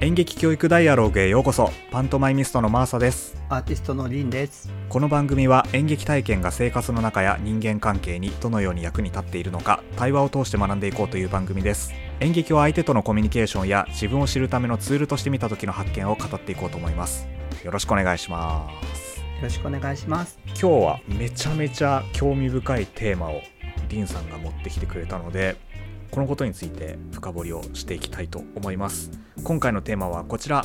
演劇教育ダイアログへようこそ。パントマイミストのマーサです。アーティストのリンです。この番組は演劇体験が生活の中や人間関係にどのように役に立っているのか対話を通して学んでいこうという番組です。演劇を相手とのコミュニケーションや自分を知るためのツールとして見た時の発見を語っていこうと思います。よろしくお願いします。よろしくお願いします。今日はめちゃめちゃ興味深いテーマをリンさんが持ってきてくれたのでこのことについて深掘りをしていきたいと思います。今回のテーマはこちら。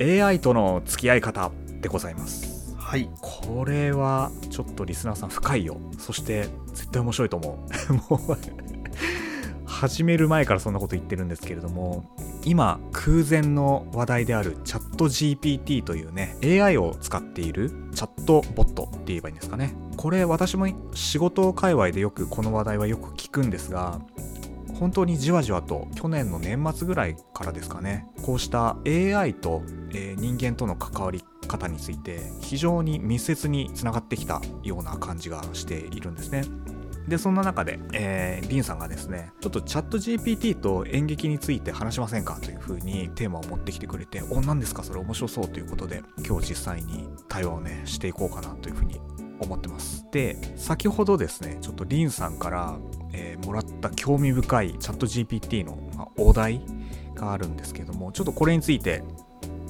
AI との付き合い方でございます。はい。これはちょっとリスナーさん深いよ。そして絶対面白いと思う。もう始める前からそんなこと言ってるんですけれども今空前の話題であるチャット GPT というね AI を使っているチャットボットって言えばいいんですかね。これ私も仕事界隈でよくこの話題はよく聞くんですが本当にじわじわと去年の年末ぐらいからですかね。こうした AI と、え人間との関わり方について非常に密接につながってきたような感じがしているんですね。でそんな中で、えー、リンさんがですねちょっとチャット GPT と演劇について話しませんかというふうにテーマを持ってきてくれてお何ですか？それ面白そうということで今日実際に対話をねしていこうかなというふうに思ってます。で先ほどですねちょっとリンさんから、えーもらった興味深いチャット GPT の、まあお題があるんですけどもちょっとこれについて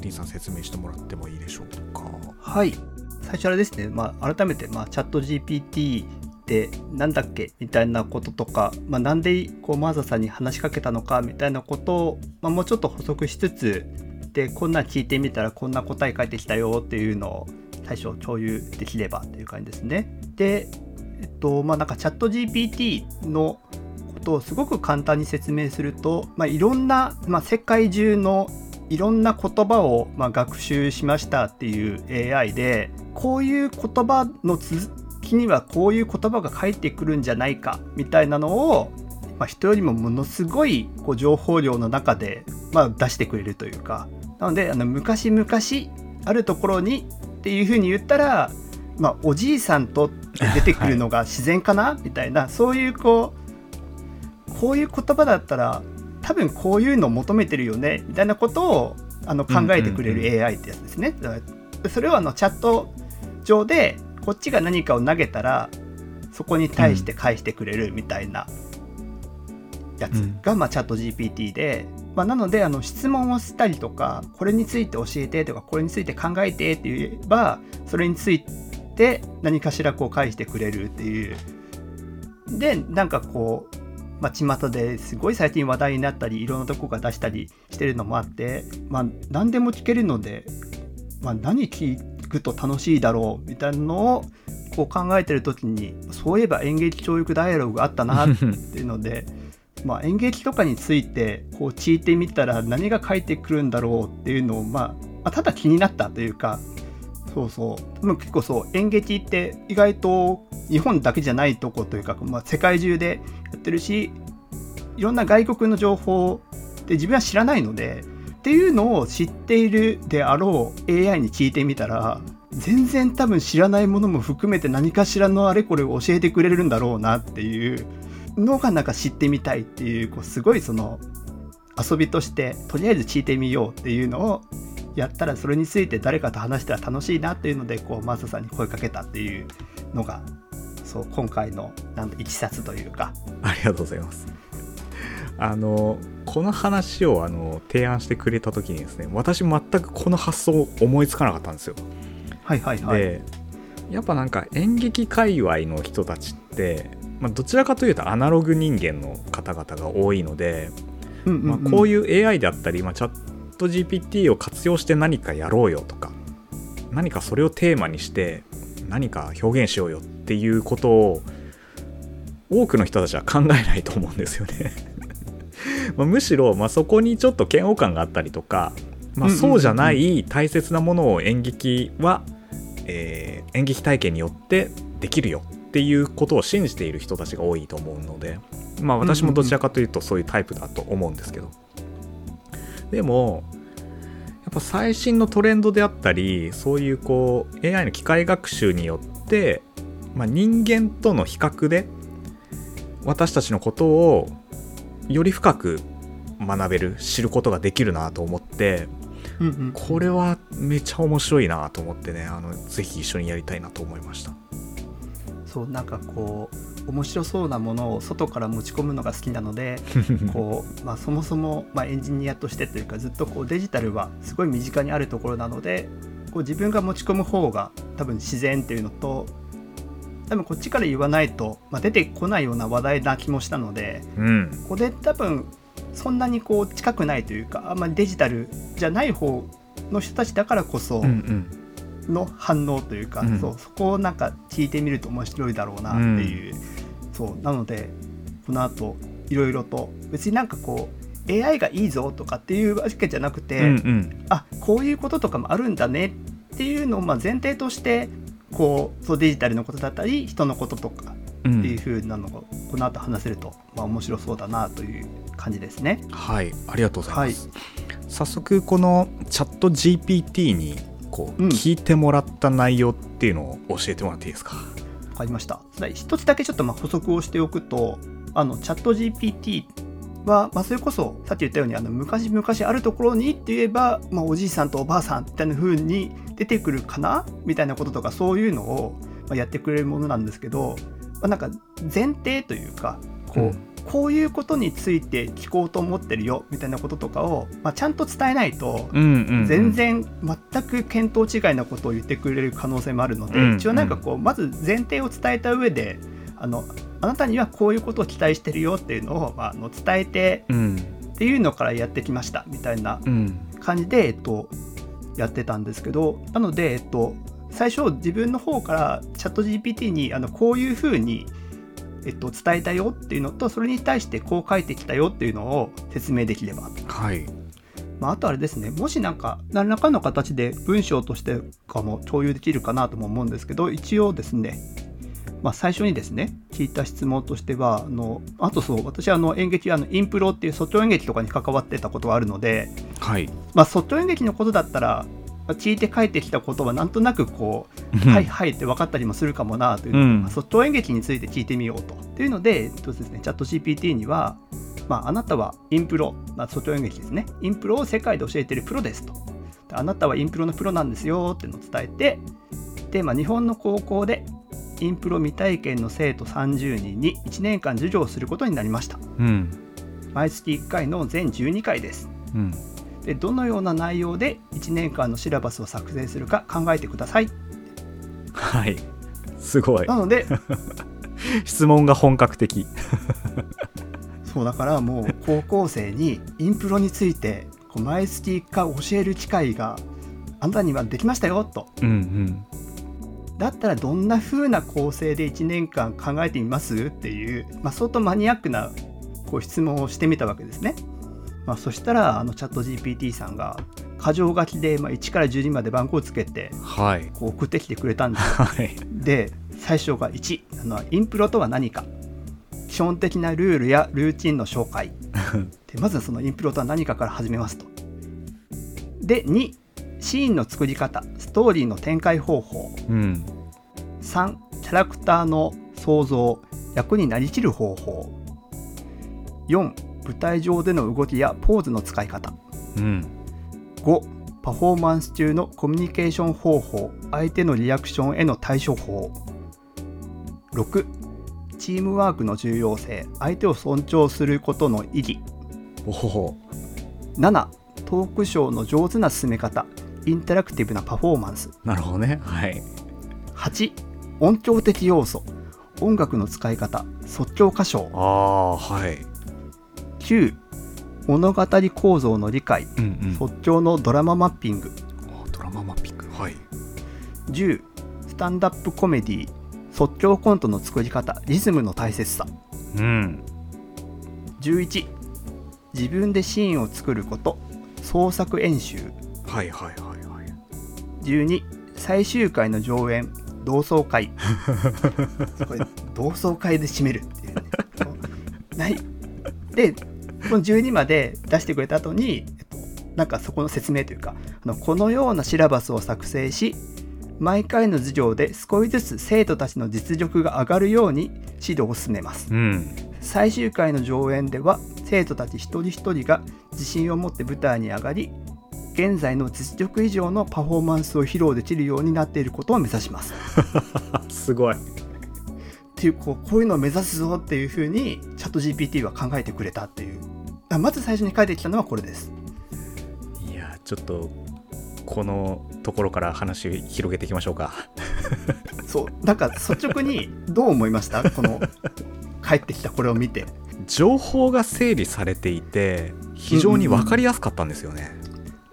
リンさん説明してもらってもいいでしょうか？はい。最初あれですね、まあ、改めて、まあ、チャット GPT ってなんだっけみたいなこととか、まあ、なんでこうマーザさんに話しかけたのかみたいなことを、まあ、もうちょっと補足しつつでこんなん聞いてみたらこんな答え返ってきたよっていうのを最初共有できればっていう感じですね。でとまあなんかチャット GPT のことをすごく簡単に説明すると、まあ、いろんな、まあ、世界中のいろんな言葉を、まあ、学習しましたっていう AI でこういう言葉の続きにはこういう言葉が返ってくるんじゃないかみたいなのを、まあ、人よりもものすごいこう情報量の中で、まあ、出してくれるというか。なのであの昔々あるところにっていうふうに言ったら、まあ、おじいさんと出てくるのが自然かな、みたいなそういうこうこういう言葉だったら多分こういうのを求めてるよねみたいなことをあの考えてくれうんうんる AI ってやつですね。それをあのチャット上でこっちが何かを投げたらそこに対して返してくれるみたいなやつが、まあ、チャット GPT で、まあ、なのであの質問をしたりとかこれについて教えてとかこれについて考えてって言えばそれについて何かしらこう返してくれるっていう。でなんかこうまあ、巷ですごい最近話題になったりいろんなとこが出したりしてるのもあって、まあ、何でも聞けるので、まあ、何聞くと楽しいだろうみたいなのをこう考えてる時にそういえば演劇教育ダイアログがあったなっていうので まあ演劇とかについてこう聞いてみたら何が返ってくるんだろうっていうのを、まあただ気になったというかそうそう。でも結構そう演劇って意外と日本だけじゃないとこというか、まあ、世界中でやってるしいろんな外国の情報って自分は知らないのでっていうのを知っているであろう AI に聞いてみたら全然多分知らないものも含めて何かしらのあれこれを教えてくれるんだろうなっていうのがなんか知ってみたいっていうこうすごいその遊びとしてとりあえず聞いてみようっていうのをやったらそれについて誰かと話したら楽しいなっていうのでこうマーサさんに声かけたっていうのがそう今回のなんだいきさつというかありがとうございます。あのこの話をあの提案してくれた時にですね私全くこの発想を思いつかなかったんですよ。はいはいはい。でやっぱなんか演劇界隈の人たちって、まあ、どちらかというとアナログ人間の方々が多いので、うんうんうんまあ、こういう AI であったり、まあ、チャット GPT を活用して何かやろうよとか何かそれをテーマにして何か表現しようよっていうことを多くの人たちは考えないと思うんですよね。まあむしろ、まあ、そこにちょっと嫌悪感があったりとか、まあ、そうじゃない大切なものを演劇は、えー演劇体験によってできるよっていうことを信じている人たちが多いと思うので、まあ、私もどちらかというとそういうタイプだと思うんですけど、でもやっぱ最新のトレンドであったりそういうこう AI の機械学習によって、まあ、人間との比較で私たちのことをより深く学べる知ることができるなと思ってうんうん。これはめちゃ面白いなと思ってねあのぜひ一緒にやりたいなと思いましたそうなんかこう面白そうなものを外から持ち込むのが好きなので こう、まあ、そもそも、まあ、エンジニアとしてというかずっとこうデジタルはすごい身近にあるところなのでこう自分が持ち込む方が多分自然っていうのと多分こっちから言わないと、まあ、出てこないような話題な気もしたのでうん。これ多分そんなにこう近くないというかあんまりデジタルじゃない方の人たちだからこそうんうんの反応というか、うん。そうそこをなんか聞いてみると面白いだろうなっていう、そうなのでこの後いろいろと別になんかこう AI がいいぞとかっていうわけじゃなくて、うんうん。あこういうこととかもあるんだねっていうのをまあ前提としてこうそうデジタルのことだったり人のこととかうん。っていう風なのをこの後話せると、まあ、面白そうだなという感じですね。はいありがとうございます、早速このチャット GPT にこううん。聞いてもらった内容っていうのを教えてもらっていいですか、わかりました。ただ一つだけちょっとまあ補足をしておくと、あのチャット GPT は、まあ、それこそさっき言ったようにあの昔々あるところにって言えば、まあ、おじいさんとおばあさんみたいな風に出てくるかな？みたいなこととかそういうのをまあやってくれるものなんですけど、まあ、なんか前提というかこう、うんこういうことについて聞こうと思ってるよみたいなこととかを、まあ、ちゃんと伝えないと、全然全く見当違いなことを言ってくれる可能性もあるので、うん一応なんかこうまず前提を伝えた上であのあなたにはこういうことを期待してるよっていうのを、まあ、あの伝えてうん。っていうのからやってきましたみたいなうん。感じで、えっと、やってたんですけどなので、えっと、最初自分の方からチャット GPT にあのこういうふうに、えっと、伝えたよっていうのとそれに対してこう書いてきたよっていうのを説明できれば。はい。まあ、あとあれですね、もしなんか何らかの形で文章としてかも共有できるかなとも思うんですけど、一応ですね、まあ、最初にですね、聞いた質問としては、あのあとそう、私はあの演劇、あのインプロっていう即興演劇とかに関わってたことがあるので、はい。まあ、即興演劇のことだったら、まあ聞いて書いてきたことはなんとなくこう、はいはいって分かったりもするかもなというのんまあ即興演劇について聞いてみようと。というので、えっとですね、 ChatGPT には、まあ、あなたはインプロ、まあ、即興演劇ですね。インプロを世界で教えているプロですと。であなたはインプロのプロなんですよっていうのを伝えて、で、まあ、日本の高校でインプロ未体験の生徒30人に1年間授業をすることになりました。うん毎月1回の全12回です。うんでどのような内容で1年間のシラバスを作成するか考えてください。はいすごいなので、質問が本格的 そうだからもう高校生にインプロについてこう毎月1回教える機会があなたにはできましたよと。うんうんだったらどんな風な構成で1年間考えてみます？っていう、まあ、相当マニアックなこう質問をしてみたわけですね。まあ、そしたらあのチャット GPT さんが箇条書きでまあ1から12まで番号をつけてはい。こう送ってきてくれたんですよ。はい。で最初が1あのインプロとは何か。基本的なルールやルーチンの紹介。でまずそのインプロとは何かから始めますと。で2シーンの作り方。ストーリーの展開方法。うん。3キャラクターの創造。役になりきる方法。4舞台上での動きやポーズの使い方。うん。5パフォーマンス中のコミュニケーション方法。相手のリアクションへの対処法。6チームワークの重要性。相手を尊重することの意義。おお7トークショーの上手な進め方。インタラクティブなパフォーマンス。なるほどね。はい。8音響的要素。音楽の使い方。即興歌唱。ああはい9物語構造の理解うんうん。即興のドラママッピング。あドラママッピング。はい。10スタンダップコメディ即興コントの作り方リズムの大切さ。うん。11自分でシーンを作ること創作演習。はいはいはいはい。12最終回の上演同窓会。これ同窓会で締めるっていうね。ない。でこの12まで出してくれた後に、えっと、なんかそこの説明というかあのこのようなシラバスを作成し毎回の授業で少しずつ生徒たちの実力が上がるように指導を進めます。うん。最終回の上演では生徒たち一人一人が自信を持って舞台に上がり現在の実力以上のパフォーマンスを披露できるようになっていることを目指します。すごい。っていうこうこういうのを目指すぞっていうふうにチャット GPT は考えてくれたっていう。あまず最初に書いてきたのはこれです。いやちょっとこのところから話広げていきましょうか。そうなんか率直にどう思いました？この帰ってきたこれを見て。情報が整理されていて非常に分かりやすかったんですよね、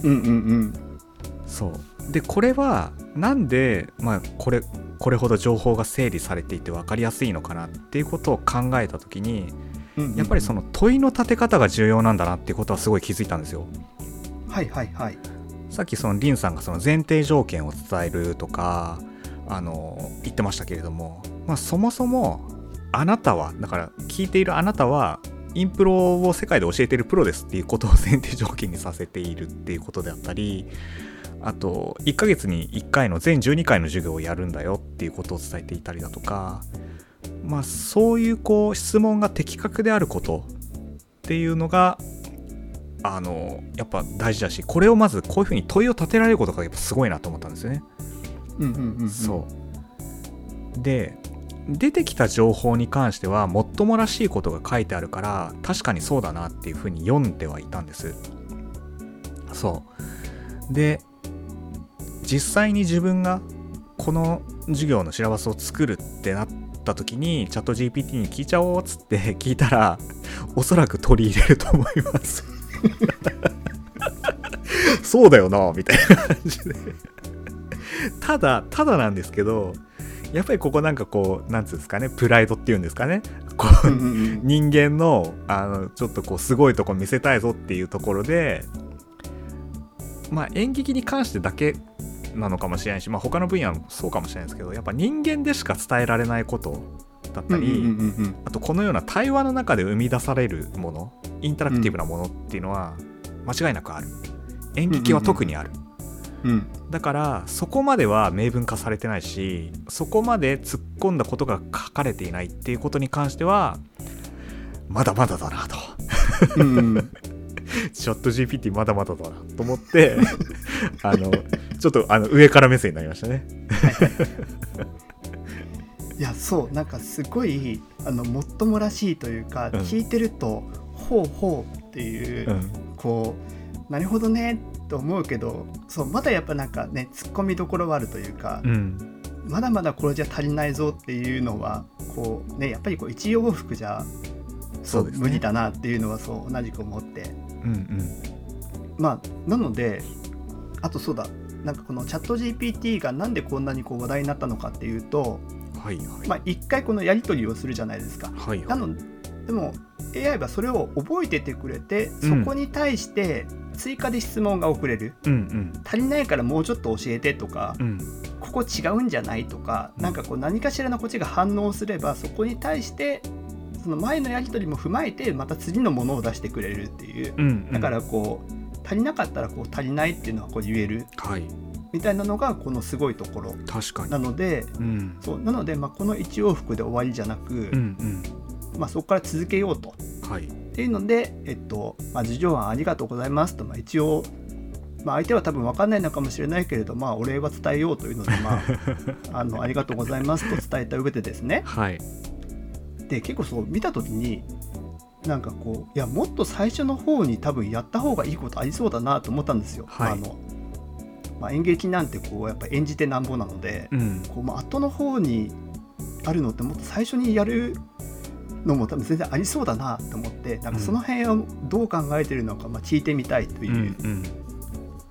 うんうんうんそう。でこれはなんで、まあ、これこれほど情報が整理されていて分かりやすいのかなっていうことを考えた時にやっぱりその問いの立て方が重要なんだなっていうことはすごい気づいたんですよはいはいはい。さっきそのリンさんがその前提条件を伝えるとかあの言ってましたけれども、まあ、そもそもあなたはだから聞いているあなたはインプロを世界で教えているプロですっていうことを前提条件にさせているっていうことであったりあと1ヶ月に1回の全12回の授業をやるんだよっていうことを伝えていたりだとかまあそういうこう質問が的確であることっていうのがあのやっぱ大事だしこれをまずこういうふうに問いを立てられることがやっぱすごいなと思ったんですよね。うんうんうんうん、そう。で出てきた情報に関してはもっともらしいことが書いてあるから確かにそうだなっていうふうに読んではいたんです。そう。で実際に自分がこの授業のシラバスを作るってなった時にチャット GPT に聞いちゃおうっつって 聞いたらおそらく取り入れると思います。そうだよなみたいな感じで。ただただなんですけどやっぱりここなんかこうなんつうんですかねプライドっていうんですかね。こううんうんうん。人間のあのちょっとこうすごいとこ見せたいぞっていうところでまあ演劇に関してだけなのかもしれないし、まあ、他の分野もそうかもしれないですけどやっぱ人間でしか伝えられないことだったり、うんうんうんうん。あとこのような対話の中で生み出されるものインタラクティブなものっていうのは間違いなくある。演劇は特にある、うんだからそこまでは明文化されてないしそこまで突っ込んだことが書かれていないっていうことに関してはまだまだだなと。うんうん。チャット GPT まだまだだなと思って あのちょっとあの上から目線になりましたね。いやそうなんかすごいあのもっともらしいというか、うん。聞いてるとほうほうっていう、うん。こうなるほどねと思うけどそうまだやっぱなんかね突っ込みどころはあるというか、うん。まだまだこれじゃ足りないぞっていうのはこうねやっぱりこう一往復じゃそうね。無理だなっていうのはそう同じく思って。うん。まあなのであとそうだなんかこのチャット GPT がなんでこんなにこう話題になったのかっていうと、うんはいはい、まあ、一回このやり取りをするじゃないですか。はいはないのでも AI はそれを覚えててくれてそうん。こに対して追加で質問が送れる、うん足りないからもうちょっと教えてとか、うん。うんここ違うんじゃないとか、うん。なんかこう何かしらのこっちが反応すればそこに対してその前のやり取りも踏まえてまた次のものを出してくれるっていう。うん。だからこう足りなかったらこう足りないっていうのはこう言えるはい。みたいなのがこのすごいところ確かに。なのでうん。そうなのでまあこの一往復で終わりじゃなく、うんまあ、そこから続けようと。うんはい。っていうので、えっとまあ、事情案ありがとうございますと、まあ、一応、まあ、相手は多分分かんないのかもしれないけれど、まあ、お礼は伝えようというので、まあ、あのありがとうございますと伝えた上でですね。はい。で結構そう見た時になんかこういやもっと最初の方に多分やった方がいいことありそうだなと思ったんですよ。はい。あのまあ、演劇なんてこうやっぱ演じてなんぼなので、うん。こうまあ後の方にあるのってもっと最初にやるのも多分全然ありそうだなと思ってなんかその辺をどう考えてるのか、まあ、聞いてみたいとうんいううん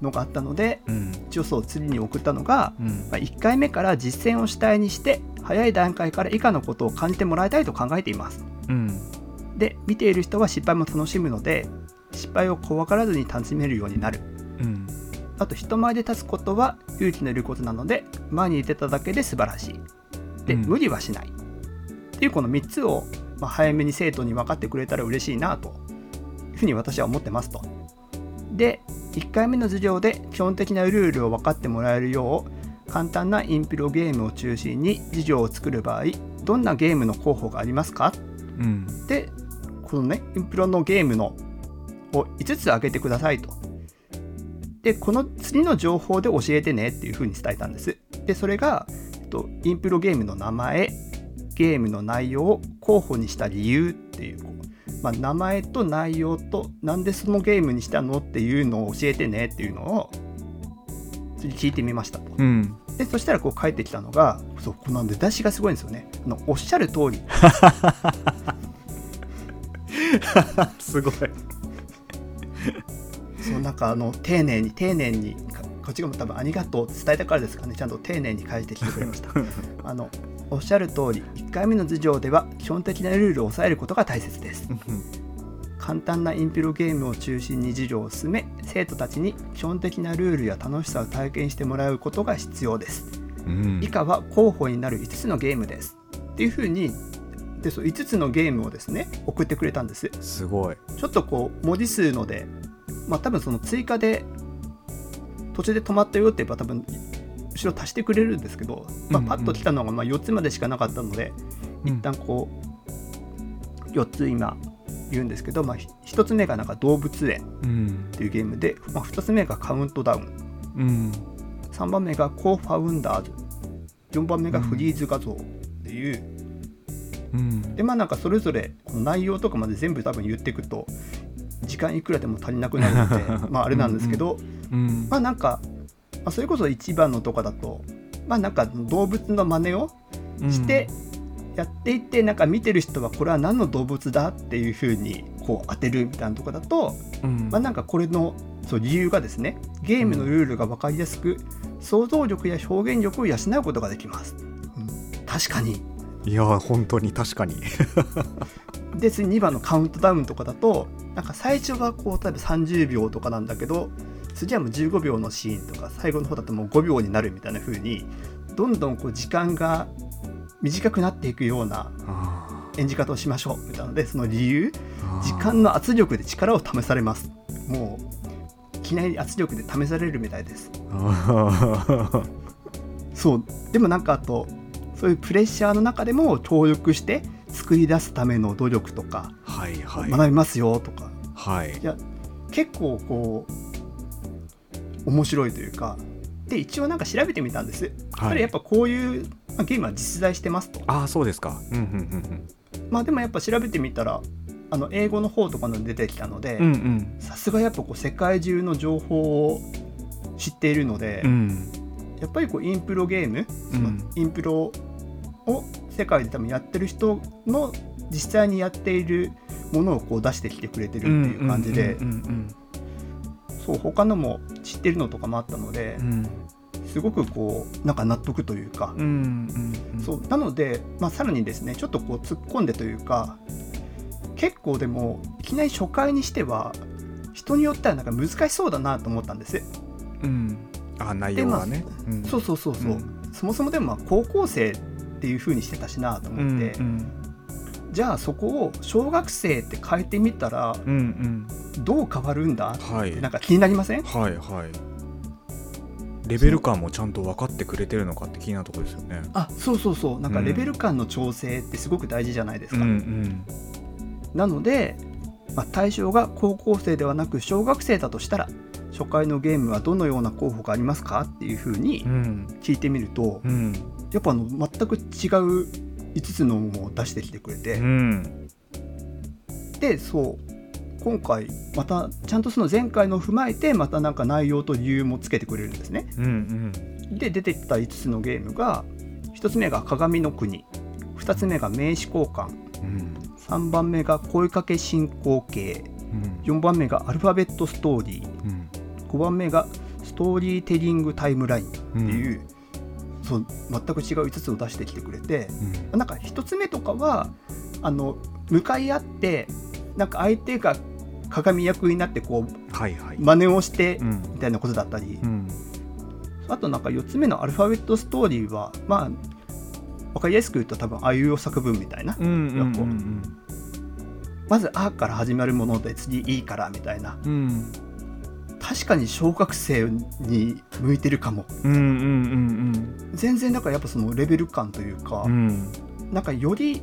のがあったので、うん。一応そう次に送ったのが、うん。まあ、1回目から実践を主体にして早い段階から以下のことを感じてもらいたいと考えています。うんで見ている人は失敗も楽しむので失敗を怖がらずに楽しめるようになる。うんあと人前で立つことは勇気のいることなので前に出ただけで素晴らしい。で、うん無理はしない。っていうこの3つを、まあ、早めに生徒に分かってくれたら嬉しいなというふうに私は思ってますと。で1回目の授業で基本的なルールを分かってもらえるよう簡単なインプロゲームを中心に授業を作る場合どんなゲームの候補がありますか？うんでこのねインプロのゲームのを5つ挙げてくださいと。でこの次の情報で教えてねっていう風に伝えたんです。でそれが、えっと、インプロゲームの名前ゲームの内容を候補にした理由っていうまあ、名前と内容となんでそのゲームにしたのっていうのを教えてねっていうのを次聞いてみましたと。うん。でそしたらこう返ってきたのがそうこの出だしがすごいんですよね。あのおっしゃる通り すごい。そうなんかあの丁寧に丁寧にかこっちがも多分ありがとう伝えたからですかね。ちゃんと丁寧に返してきてくれました。あのおっしゃる通り1回目の授業では基本的なルールを抑えることが大切です。簡単なインピロゲームを中心に授業を進め生徒たちに基本的なルールや楽しさを体験してもらうことが必要です。うん。以下は候補になる5つのゲームです。っていうふうにでそう5つのゲームをですね送ってくれたんです。すごい。ちょっとこう文字数のでまあ多分その追加で途中で止まったよって言えば多分後ろ足してくれるんですけど、まあ、うんうん。パッと来たのがまあ4つまでしかなかったので、一旦こう4つ今言うんですけど、まあ、1つ目がなんか動物園うん。っていうゲームで、まあ、2つ目がカウントダウン。うん。3番目がコーファウンダーズ。4番目がフリーズ画像っていう、うん。でまあなんかそれぞれこの内容とかまで全部多分言っていくと時間いくらでも足りなくなるので まああれなんですけど、うんまあなんか、まあ、それこそ一番のとかだとまあなんか動物の真似をしてやっていってなんか見てる人はこれは何の動物だっていう風にこう当てるみたいなとこだと、うん。まあなんかこれのそう理由がですねゲームのルールが分かりやすく想像力や表現力を養うことができます。うん。確かにいや本当に確かに。で次2番のカウントダウンとかだとなんか最初はこう例えば30秒とかなんだけど次はもう15秒のシーンとか最後の方だともう5秒になるみたいな風にどんどんこう時間が短くなっていくようなあ演じ方をしましょうみたいなのでその理由ー。時間の圧力で力を試されます。もういきなり圧力で試されるみたいです。そう。でもなんかあとそういうプレッシャーの中でも協力して作り出すための努力とかはいはい。学びますよとか、はい。いや結構こう面白いというか。で一応なんか調べてみたんです、はい。それやっぱこういう、まあゲームは実在してますと。ああそうですか。うんうんまあでもやっぱ調べてみたらあの英語の方とかの出てきたのでうんうん。うんさすがやっぱこう世界中の情報を知っているので、うん。やっぱりこうインプロゲーム、うん。インプロを世界で多分やってる人の実際にやっているものをこう出してきてくれてるっていう感じで、そう他のも知ってるのとかもあったのでうん。うんすごくこうなんか納得というか。そうなので、まあ、さらにですねちょっとこう突っ込んでというか結構でもいきなり初回にしては人によってはなんか難しそうだなと思ったんです、うん。あ内容はね。うん。そうそうそうそう、うん。そもそもでもまあ高校生っていう風にしてたしなとうん思って、うんじゃあそこを小学生って変えてみたらうんどう変わるんだ？うんはい。なんか気になりません？はいはい。レベル感もちゃんと分かってくれてるのかって気になるところですよね。あそうそうそう。なんかうん。レベル感の調整ってすごく大事じゃないですか、うんうん。なので、まあ、対象が高校生ではなく小学生だとしたら初回のゲームはどのような候補がありますかっていうふうにうん聞いてみると、うんやっぱあの全く違う5つのものを出してきてくれて、うん。でそう今回またちゃんとその前回のを踏まえてまたなんか内容と理由もつけてくれるんですね。うんで出てきた5つのゲームが1つ目が鏡の国2つ目が名刺交換うん。3番目が声かけ進行形うん。4番目がアルファベットストーリーうん5番目がストーリーテリングタイムラインってうん。いう、そう全く違う5つを出してきてくれてうん。なんか1つ目とかはあの向かい合ってなんか相手が鏡役になってこうはいはい。真似をしてうん。みたいなことだったり、うん。あとなんか4つ目のアルファベットストーリーはまあ分かりやすく言うと多分あいうえお作文みたいな、うんうんうんまず「あ」から始まるもので次「いいから」みたいな。うん確かに小学生に向いてるかも。うんうんうん全然だからやっぱそのレベル感というか、うん。うんなんかより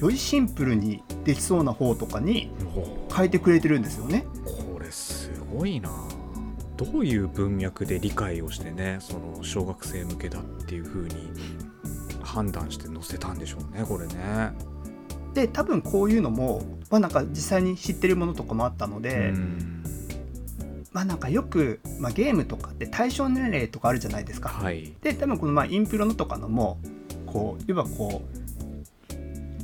よりシンプルにできそうな方とかにお変えてくれてるんですよね。これすごいな。どういう文脈で理解をしてねその小学生向けだっていう風に判断して載せたんでしょうねこれね。で多分こういうのも、まあ、なんか実際に知ってるものとかもあったので、うんまあなんかよく、まあ、ゲームとかって対象年齢とかあるじゃないですか。はい。で多分このまあインプロのとかのもこういわばこう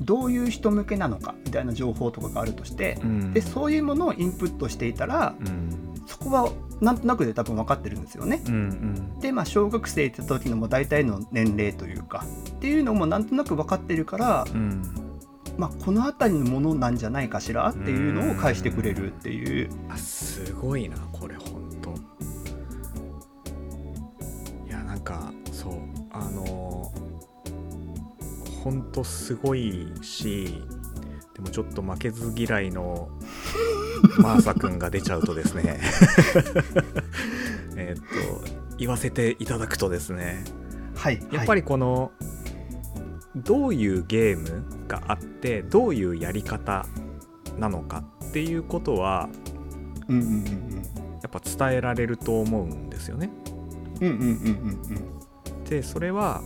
どういう人向けなのかみたいな情報とかがあるとして、うんでそういうものをインプットしていたらうんそこはなんとなくで多分分かってるんですよね。うんうんでまあ小学生って時のもう大体の年齢というかっていうのもなんとなく分かってるから、うんまあ、この辺りのものなんじゃないかしらっていうのを返してくれるっていう。あすごいなこれほんと。いやなんかそうあのほんとすごいしでもちょっと負けず嫌いの マーサくんが出ちゃうとですね。えっと言わせていただくとですね。はい、やっぱり、りこの、どういうゲームがあってどういうやり方なのかっていうことはうんうんうんやっぱ伝えられると思うんですよね。うんうんうんうんうんでそれは、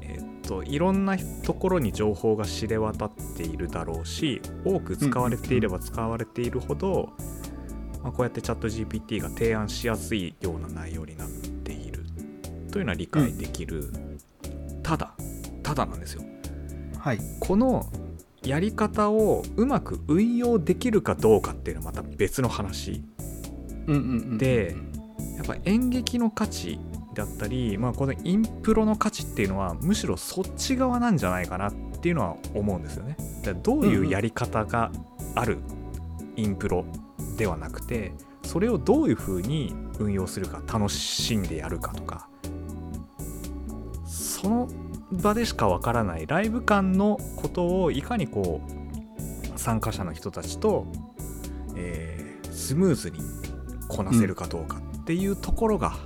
えっといろんなところに情報が知れ渡っているだろうし多く使われていれば使われているほど、まあ、こうやってチャット GPT が提案しやすいような内容になっているというのは理解できる、ただただなんですよ。はい。このやり方をうまく運用できるかどうかっていうのはまた別の話。でやっぱ演劇の価値だったり、まあ、このインプロの価値っていうのはむしろそっち側なんじゃないかなっていうのは思うんですよね。だからどういうやり方があるインプロではなくてそれをどういうふうに運用するか楽しんでやるかとかその場でしかわからないライブ感のことをいかにこう参加者の人たちと、えースムーズにこなせるかどうかっていうところが、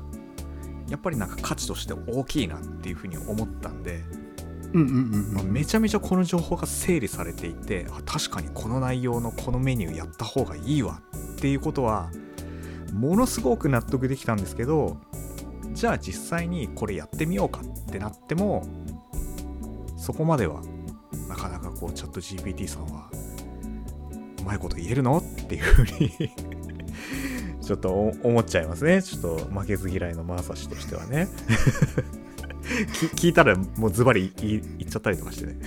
やっぱりなんか価値として大きいなっていうふうに思ったんで、うんうんうんまあうんめちゃめちゃこの情報が整理されていてあ確かにこの内容のこのメニューやった方がいいわっていうことはものすごく納得できたんですけどじゃあ実際にこれやってみようかってなってもそこまではなかなかこうチャット GPT さんはうまいこと言えるのっていうふうに ちょっと思っちゃいますね。ちょっと負けず嫌いのマーサ氏としてはね。聞いたらもうズバリ言っちゃったりとかしてね。